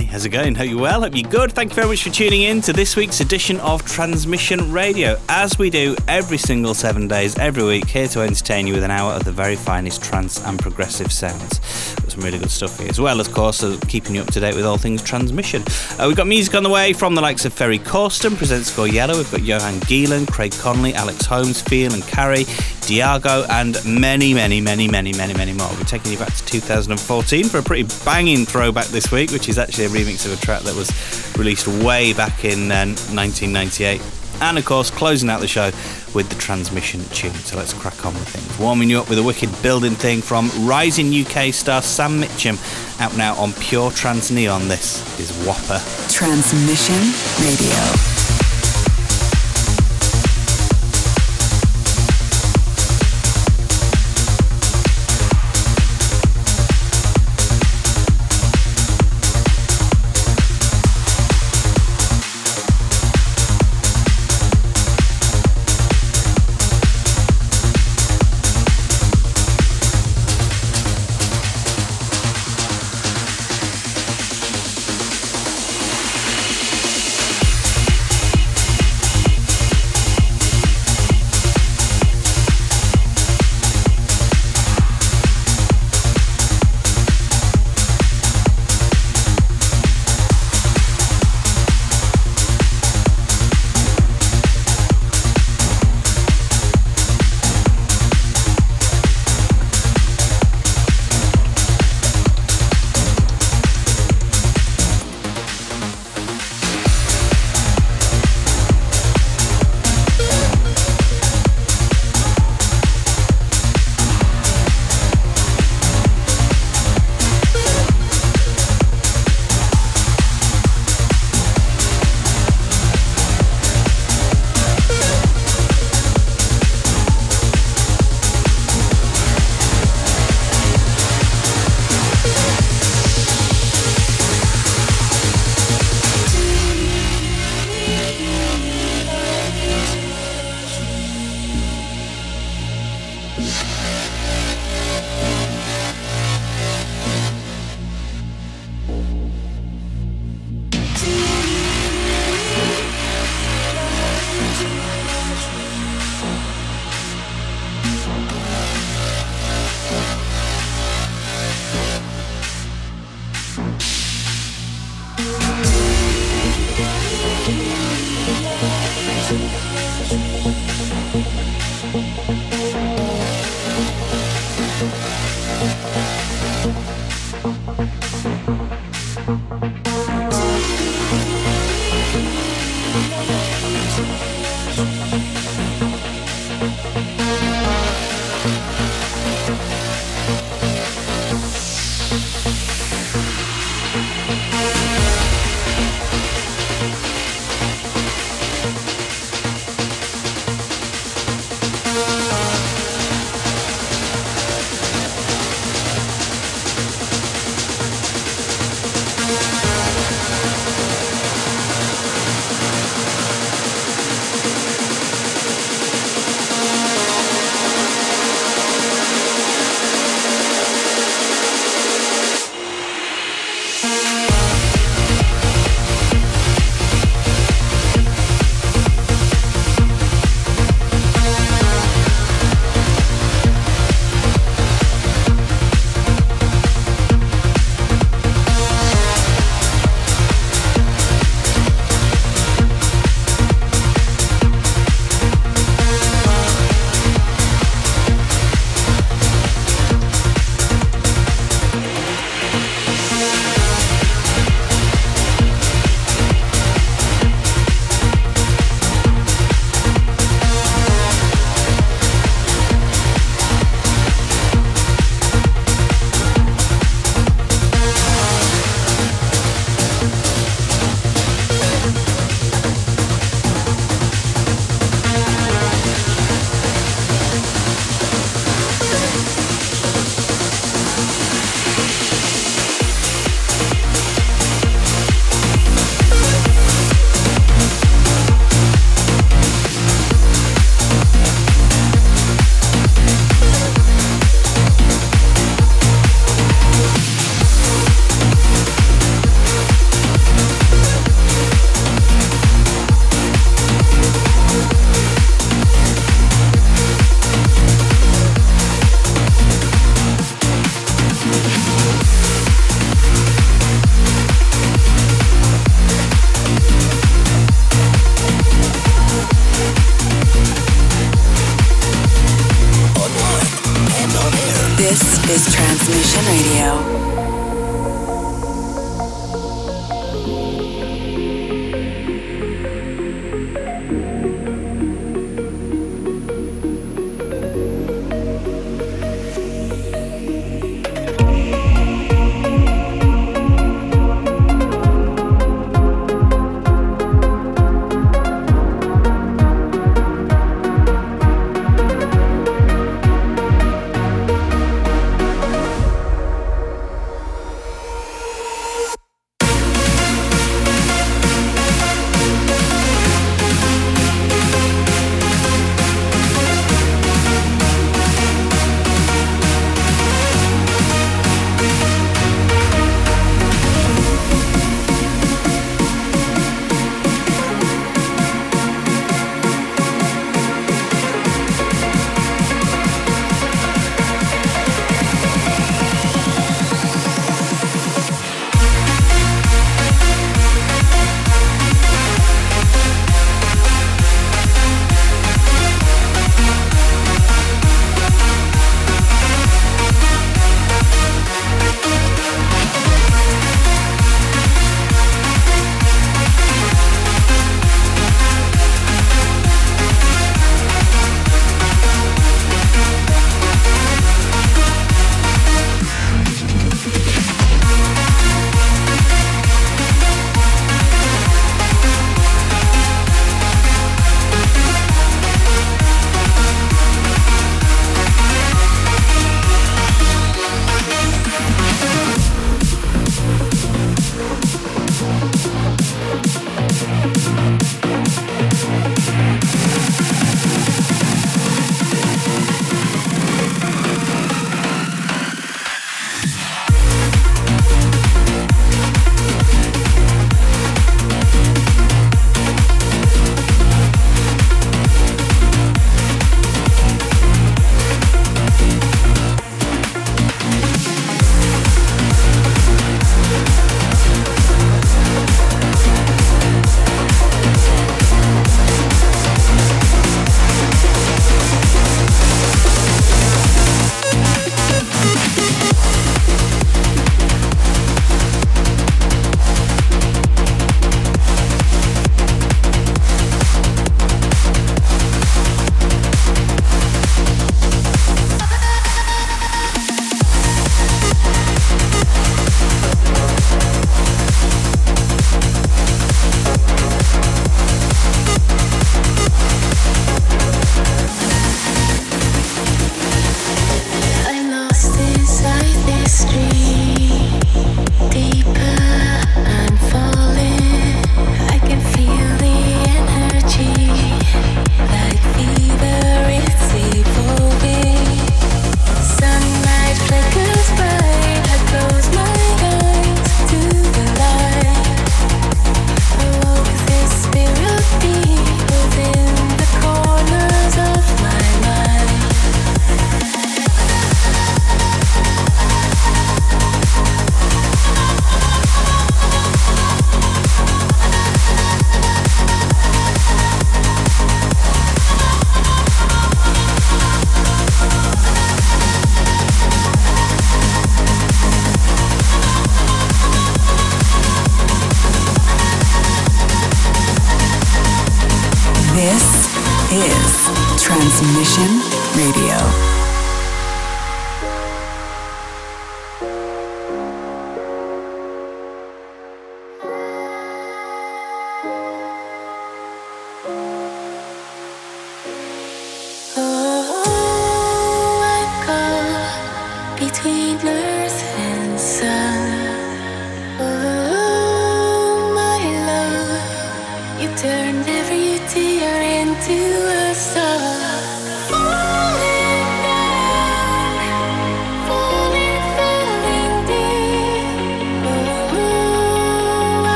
Hey, how's it going? Hope you're well. Hope you're good. Thank you very much for tuning in to this week's edition of Transmission Radio. As we do every single seven days, every week, here to entertain you with an hour of the very finest trance and progressive sounds. Got some really good stuff here, as well, of course, as keeping you up to date with all things transmission. Uh, we've got music on the way from the likes of Ferry Corsten, presents Gouryella. We've got Johan Gielen, Craig Connelly, Alex Holmes, Feel and Cari, Diago, and many, many, many, many, many, many more. We're taking you back to 2014 for a pretty banging throwback this week, which is actually a remix of a track that was released way back in uh, 1998. And of course, closing out the show with the transmission tune. So let's crack on with things. Warming you up with a wicked building thing from rising UK star Sam Mitcham, out now on Pure Trance Neon. This is Whopper. Transmission Radio.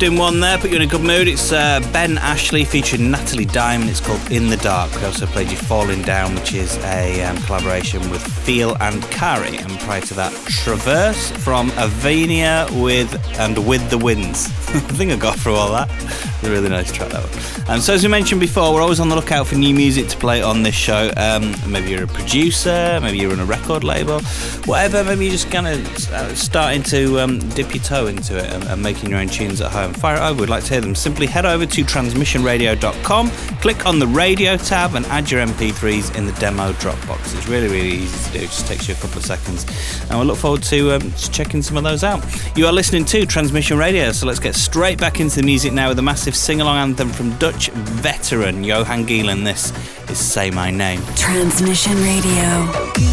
Uplifting one there, put you in a good mood. It's uh, Ben Ashley featuring Natalie Diamond. It's called In the Dark. We also played you Falling Down, which is a um, collaboration with Feel and Cari. And prior to that, Traverse from Avenia with and With the Winds. I think I got through all that. A really nice track, that one. Um, so, as we mentioned before, we're always on the lookout for new music to play on this show. Um, maybe you're a producer, maybe you're in a record label, whatever. Maybe you're just kind of uh, starting to um, dip your toe into it and, and, making your own tunes at home. Fire it over, we'd like to hear them. Simply head over to transmissionradio.com, click on the radio tab, and add your MP3s in the demo Dropbox. It's really, really easy to do, it just takes you a couple of seconds. And we'll look forward to um, checking some of those out. You are listening to Transmission Radio, so let's get straight back into the music now with a massive sing along anthem from Dutch veteran Johan Gielen. This is Say My Name. Transmission Radio.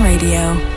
Radio.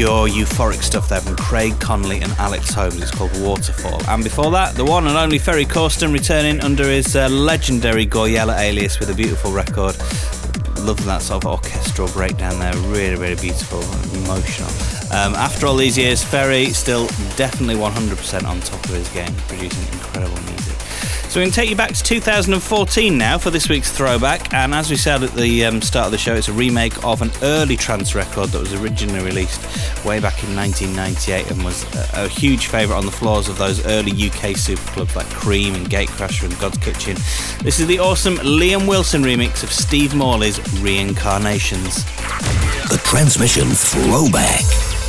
Euphoric stuff there from Craig Connelly and Alex Holmes. It's called Waterfall. And before that, the one and only Ferry Corsten returning under his uh, legendary Gouryella alias with a beautiful record. Love that sort of orchestral breakdown there. Really, really beautiful, emotional. Um, after all these years, Ferry still definitely 100% on top of his game, producing incredible music. So we can take you back to 2014 now for this week's throwback. And as we said at the um, start of the show, it's a remake of an early trance record that was originally released way back in 1998 and was a, a huge favourite on the floors of those early UK superclubs like Cream and Gatecrasher and Godskitchen. This is the awesome Liam Wilson remix of Steve Morley's Reincarnations. The Transmission Throwback.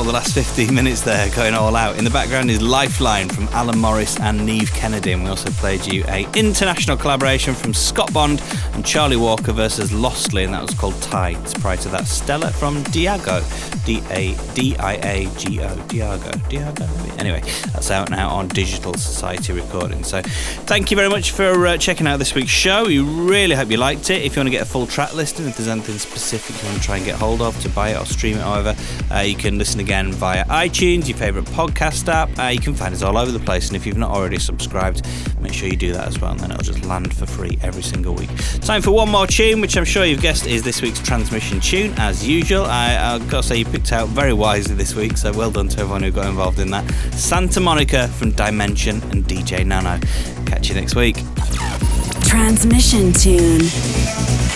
For the last 15 minutes there, going all out. In the background is Lifeline from Alan Morris and Neev Kennedy, and we also played you a international collaboration from Scott Bond and Charlie Walker versus Lostly, and that was called Tides. Prior to that, Stellar from Diago, D A D I A G O, Diago, Diago. Anyway, that's out now on Digital Society Recording. So, thank you very much for uh, checking out this week's show. We really hope you liked it. If you want to get a full track listing, if there's anything specific you want to try and get hold of to buy it or stream it, however, uh, you can listen again via iTunes, your favourite podcast app. Uh, you can find us all over the place, and if you've not already subscribed, make sure you do that as well, and then it'll just land for free every single week. Time for one more tune, which I'm sure you've guessed is this week's transmission tune, as usual. I, I've got to say, you picked out very wisely this week, so well done to everyone who got involved in that. Santa Monica from Dimension and DJ Nano. Catch you next week. Transmission tune.